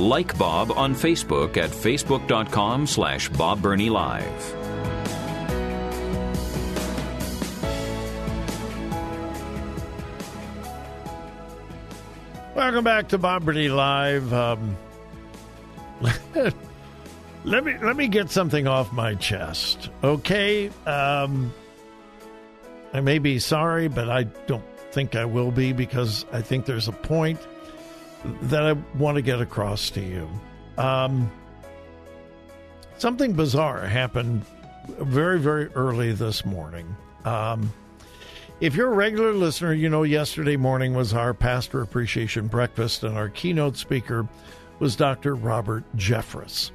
Like Bob on Facebook at facebook.com slash Bob Burney Live. Welcome back to Bob Burney Live. Um, let me let me get something off my chest, okay? Um, I may be sorry, but I don't think I will be because I think there's a point that I want to get across to you. Um, something bizarre happened very very early this morning. Um, if you're a regular listener, you know yesterday morning was our pastor appreciation breakfast, and our keynote speaker was Dr. Robert Jeffress,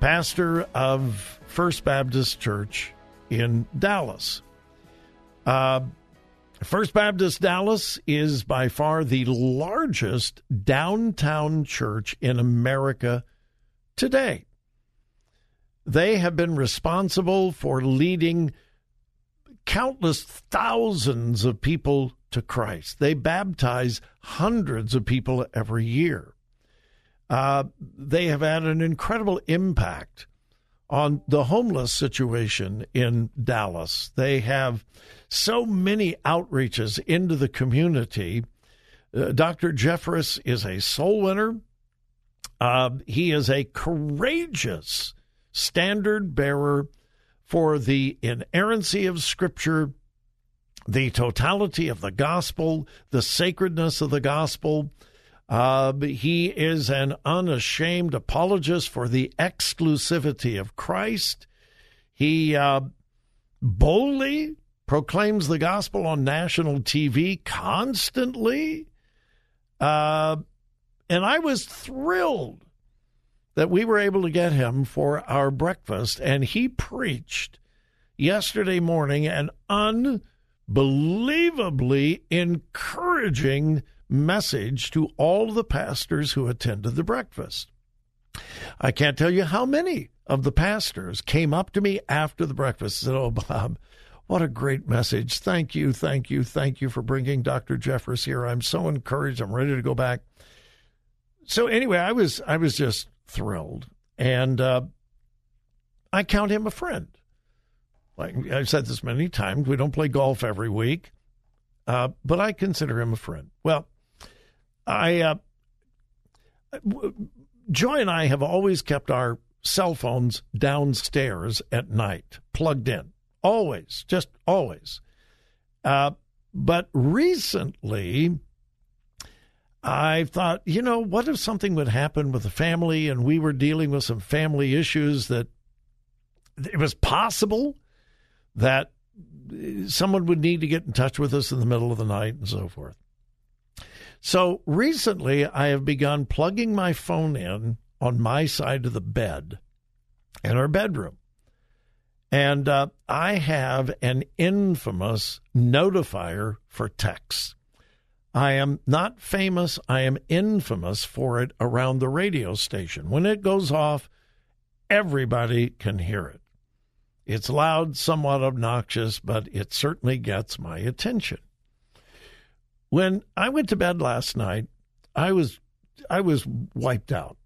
pastor of First Baptist Church in Dallas. Uh, First Baptist Dallas is by far the largest downtown church in America today. They have been responsible for leading countless thousands of people to Christ. They baptize hundreds of people every year. Uh, they have had an incredible impact on the homeless situation in Dallas. They have so many outreaches into the community. Uh, Dr. Jeffress is a soul winner. Uh, he is a courageous standard bearer for the inerrancy of Scripture, the totality of the gospel, the sacredness of the gospel. Uh, he is an unashamed apologist for the exclusivity of Christ. He uh, boldly proclaims the gospel on national TV constantly. Uh, and I was thrilled that we were able to get him for our breakfast, and he preached yesterday morning an unbelievably encouraging message to all the pastors who attended the breakfast. I can't tell you how many of the pastors came up to me after the breakfast and said, Oh, Bob, what a great message. Thank you, thank you, thank you for bringing Dr. Jeffress here. I'm so encouraged. I'm ready to go back. So anyway, I was I was just thrilled. And uh, I count him a friend. Like I've said this many times, we don't play golf every week, uh, but I consider him a friend. Well, I uh, Joy and I have always kept our cell phones downstairs at night, plugged in, always, just always. Uh, but recently, I thought, you know, what if something would happen with the family and we were dealing with some family issues that it was possible that someone would need to get in touch with us in the middle of the night and so forth. So recently, I have begun plugging my phone in on my side of the bed in our bedroom. And uh, I have an infamous notifier for texts. I am not famous, I am infamous for it around the radio station. When it goes off, everybody can hear it. It's loud, somewhat obnoxious, but it certainly gets my attention. When I went to bed last night, I was I was wiped out.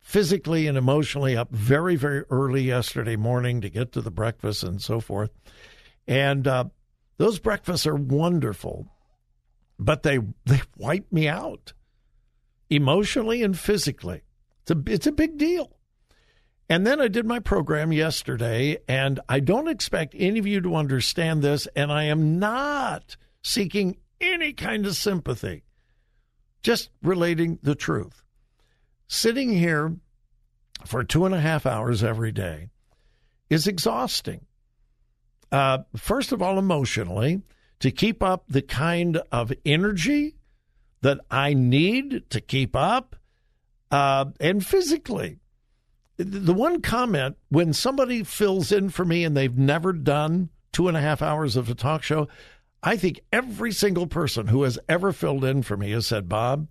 Physically and emotionally up very, very early yesterday morning to get to the breakfast and so forth. And uh, those breakfasts are wonderful but they they wipe me out emotionally and physically. It's a it's a big deal. And then I did my program yesterday, and I don't expect any of you to understand this, and I am not seeking any kind of sympathy, just relating the truth. Sitting here for two and a half hours every day is exhausting. Uh, first of all, emotionally, to keep up the kind of energy that I need to keep up uh, and physically. The one comment when somebody fills in for me and they've never done two and a half hours of a talk show, I think every single person who has ever filled in for me has said, Bob,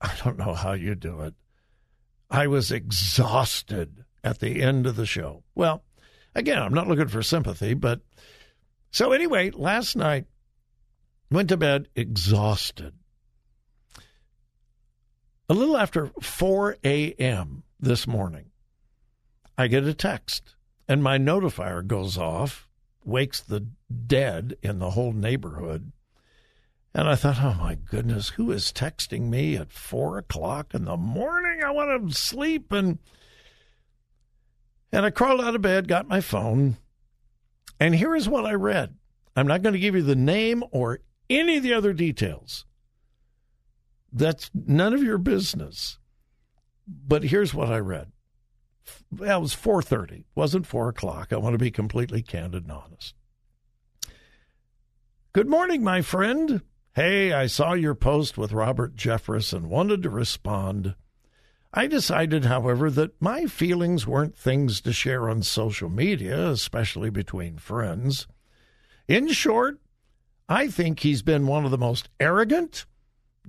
I don't know how you do it. I was exhausted at the end of the show. Well, again, I'm not looking for sympathy, but so anyway, last night went to bed exhausted. A little after 4 a.m. this morning, I get a text, and my notifier goes off, wakes the dead in the whole neighborhood. And I thought, oh my goodness, who is texting me at four o'clock in the morning? I want to sleep. And and I crawled out of bed, got my phone, and here is what I read. I'm not going to give you the name or any of the other details. That's none of your business. But here's what I read. Well, it was 4.30. It wasn't 4 o'clock. I want to be completely candid and honest. Good morning, my friend. Hey, I saw your post with Robert Jeffress and wanted to respond. I decided, however, that my feelings weren't things to share on social media, especially between friends. In short, I think he's been one of the most arrogant,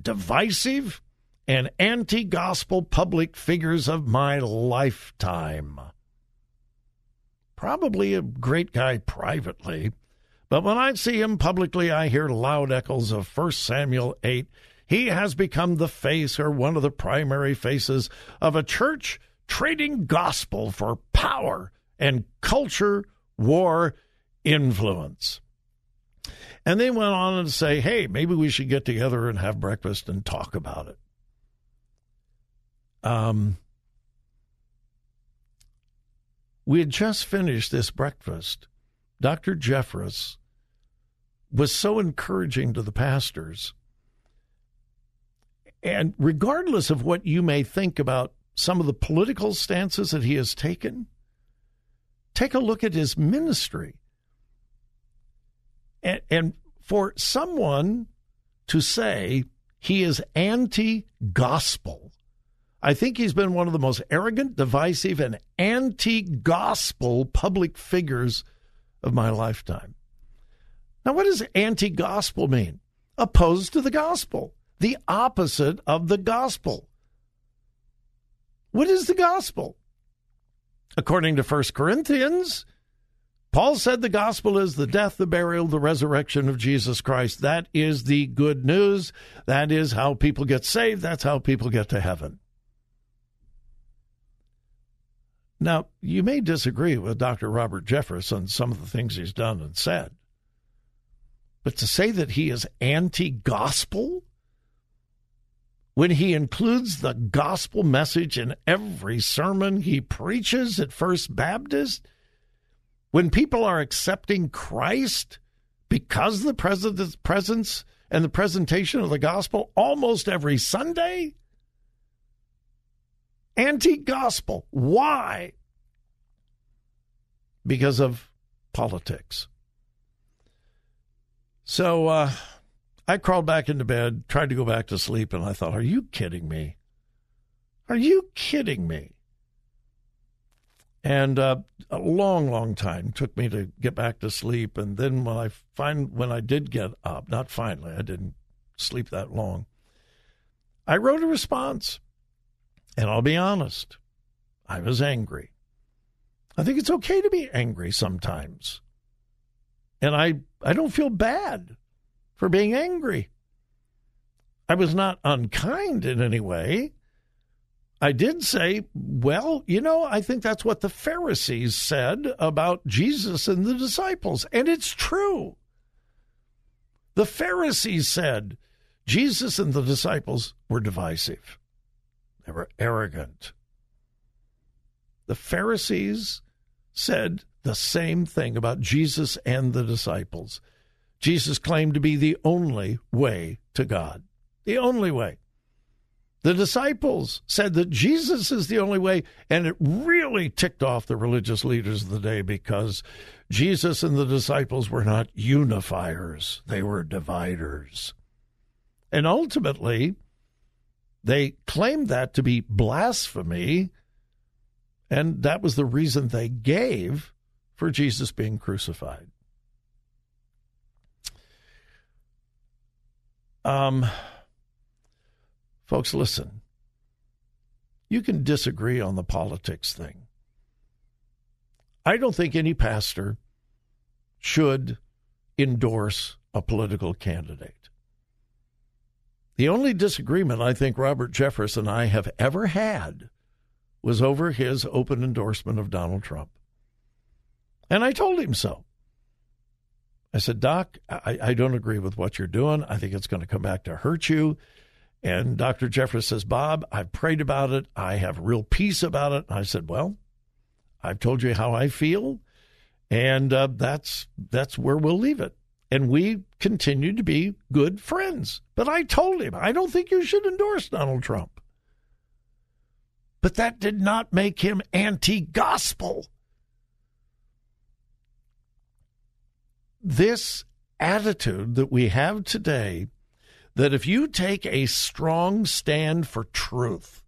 divisive, and anti gospel public figures of my lifetime. Probably a great guy privately, but when I see him publicly, I hear loud echoes of 1 Samuel 8 he has become the face or one of the primary faces of a church trading gospel for power and culture war influence. And they went on to say, hey, maybe we should get together and have breakfast and talk about it. Um, we had just finished this breakfast. Dr. Jeffress was so encouraging to the pastors and regardless of what you may think about some of the political stances that he has taken, take a look at his ministry. And, and for someone to say he is anti gospel, I think he's been one of the most arrogant, divisive, and anti gospel public figures of my lifetime. Now, what does anti gospel mean? Opposed to the gospel the opposite of the gospel. What is the gospel? According to 1 Corinthians, Paul said the gospel is the death, the burial, the resurrection of Jesus Christ. That is the good news. That is how people get saved. That's how people get to heaven. Now, you may disagree with Dr. Robert Jeffress on some of the things he's done and said, but to say that he is anti gospel when he includes the gospel message in every sermon he preaches at First Baptist, when people are accepting Christ because of the presence and the presentation of the gospel almost every Sunday? Anti gospel. Why? Because of politics. So, uh, I crawled back into bed, tried to go back to sleep, and I thought, are you kidding me? Are you kidding me? And uh, a long, long time took me to get back to sleep. And then when I find when I did get up, not finally, I didn't sleep that long. I wrote a response, and I'll be honest, I was angry. I think it's okay to be angry sometimes, and I I don't feel bad for being angry. I was not unkind in any way. I did say, well, you know, I think that's what the Pharisees said about Jesus and the disciples. And it's true. The Pharisees said Jesus and the disciples were divisive, they were arrogant. The Pharisees said the same thing about Jesus and the disciples. Jesus claimed to be the only way to God. The only way. The disciples said that Jesus is the only way, and it really ticked off the religious leaders of the day because Jesus and the disciples were not unifiers, they were dividers. And ultimately, they claimed that to be blasphemy, and that was the reason they gave for Jesus being crucified. Um, folks, listen. You can disagree on the politics thing. I don't think any pastor should endorse a political candidate. The only disagreement I think Robert Jeffress and I have ever had was over his open endorsement of Donald Trump. And I told him so. I said, Doc, I, I don't agree with what you're doing. I think it's going to come back to hurt you. And Dr. Jeffress says, Bob, I've prayed about it. I have real peace about it. I said, Well, I've told you how I feel, and uh, that's that's where we'll leave it. And we continued to be good friends. But I told him, I don't think you should endorse Donald Trump. But that did not make him anti gospel. This attitude that we have today that if you take a strong stand for truth,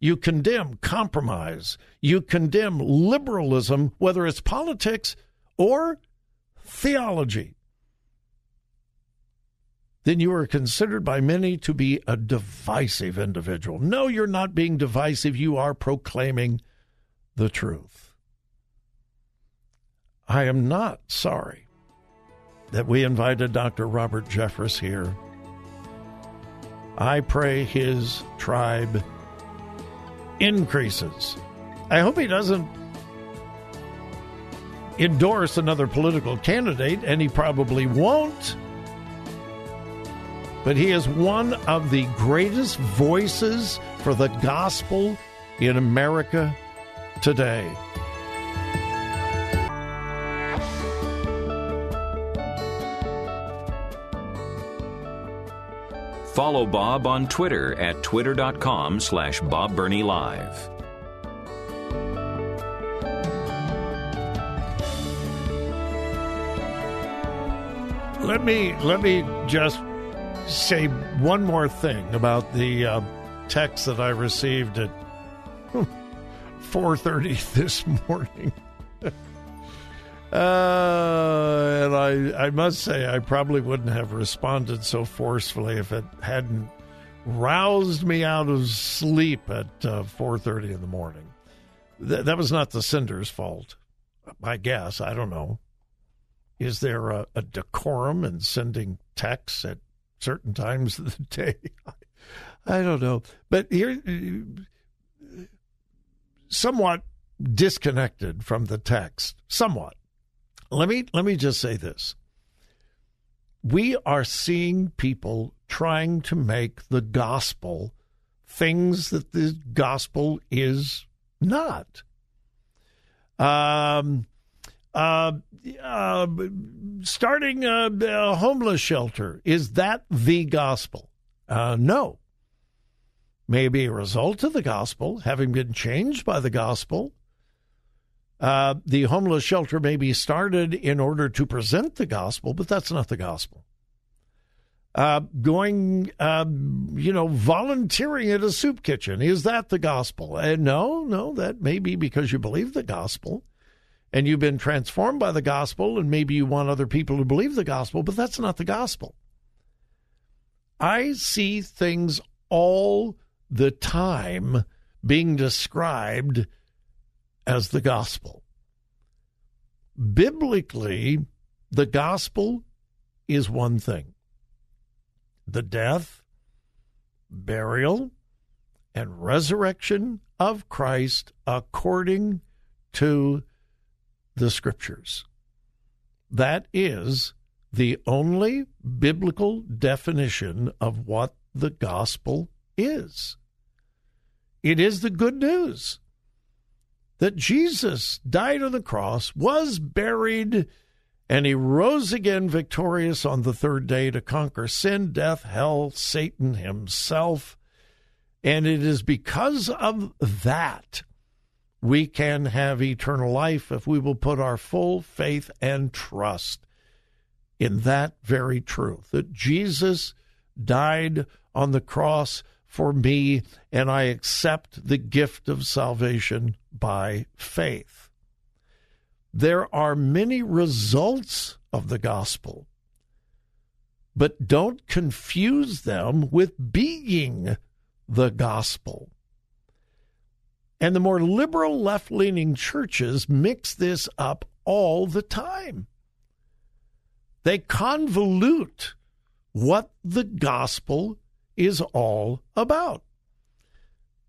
you condemn compromise. You condemn liberalism, whether it's politics or theology. Then you are considered by many to be a divisive individual. No, you're not being divisive. You are proclaiming the truth. I am not sorry that we invited Dr. Robert Jeffress here. I pray his tribe increases. I hope he doesn't endorse another political candidate, and he probably won't. But he is one of the greatest voices for the gospel in America today. Follow Bob on Twitter at twitter.com slash Bob Live. Let me let me just say one more thing about the uh, text that I received at 4:30 this morning. Uh, and I, I must say, I probably wouldn't have responded so forcefully if it hadn't roused me out of sleep at uh, 4.30 in the morning. Th- that was not the sender's fault, I guess. I don't know. Is there a, a decorum in sending texts at certain times of the day? I don't know. But here, somewhat disconnected from the text, somewhat let me let me just say this. We are seeing people trying to make the gospel things that the gospel is not. Um, uh, uh, starting a, a, homeless shelter is that the gospel? Uh, no. Maybe a result of the gospel, having been changed by the gospel, uh, the homeless shelter may be started in order to present the gospel, but that's not the gospel. Uh, going, uh, you know, volunteering at a soup kitchen, is that the gospel? No, no, that may be because you believe the gospel and you've been transformed by the gospel, and maybe you want other people to believe the gospel, but that's not the gospel. I see things all the time being described as the gospel. Biblically, the gospel is one thing the death, burial, and resurrection of Christ according to the scriptures. That is the only biblical definition of what the gospel is. It is the good news that Jesus died on the cross, was buried, and he rose again victorious on the third day to conquer sin, death, hell, Satan himself. And it is because of that we can have eternal life if we will put our full faith and trust in that very truth that Jesus died on the cross for me and I accept the gift of salvation by faith. There are many results of the gospel, but don't confuse them with being the gospel. And the more liberal left leaning churches mix this up all the time. They convolute what the gospel is all about.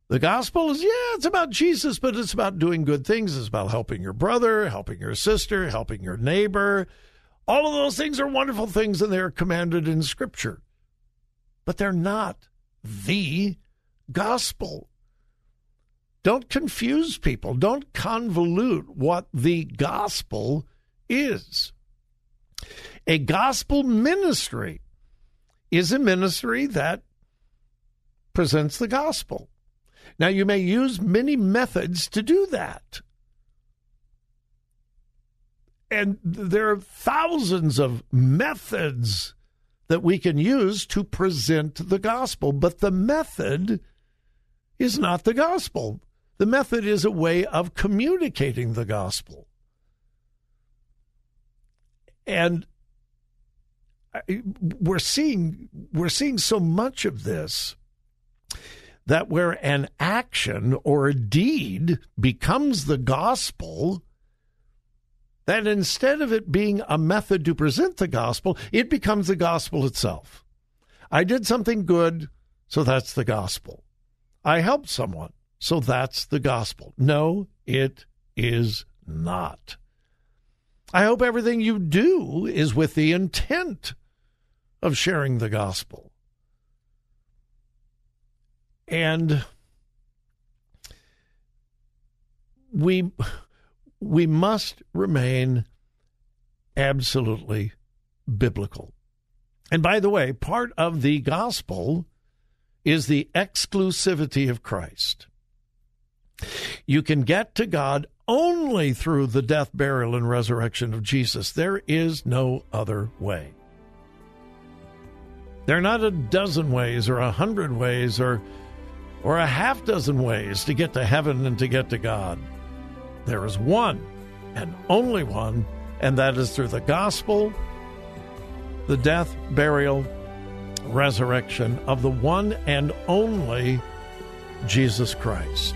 The gospel is, yeah, it's about Jesus, but it's about doing good things. It's about helping your brother, helping your sister, helping your neighbor. All of those things are wonderful things and they're commanded in Scripture. But they're not the gospel. Don't confuse people. Don't convolute what the gospel is. A gospel ministry is a ministry that presents the gospel. Now, you may use many methods to do that. And there are thousands of methods that we can use to present the gospel, but the method is not the gospel. The method is a way of communicating the gospel. And we're seeing we're seeing so much of this that where an action or a deed becomes the gospel, that instead of it being a method to present the gospel, it becomes the gospel itself. I did something good, so that's the gospel. I helped someone, so that's the gospel. No, it is not. I hope everything you do is with the intent of sharing the gospel. And we we must remain absolutely biblical. And by the way, part of the gospel is the exclusivity of Christ. You can get to God only through the death, burial, and resurrection of Jesus. There is no other way. There are not a dozen ways or a hundred ways or or a half dozen ways to get to heaven and to get to God. There is one and only one, and that is through the gospel, the death, burial, resurrection of the one and only Jesus Christ.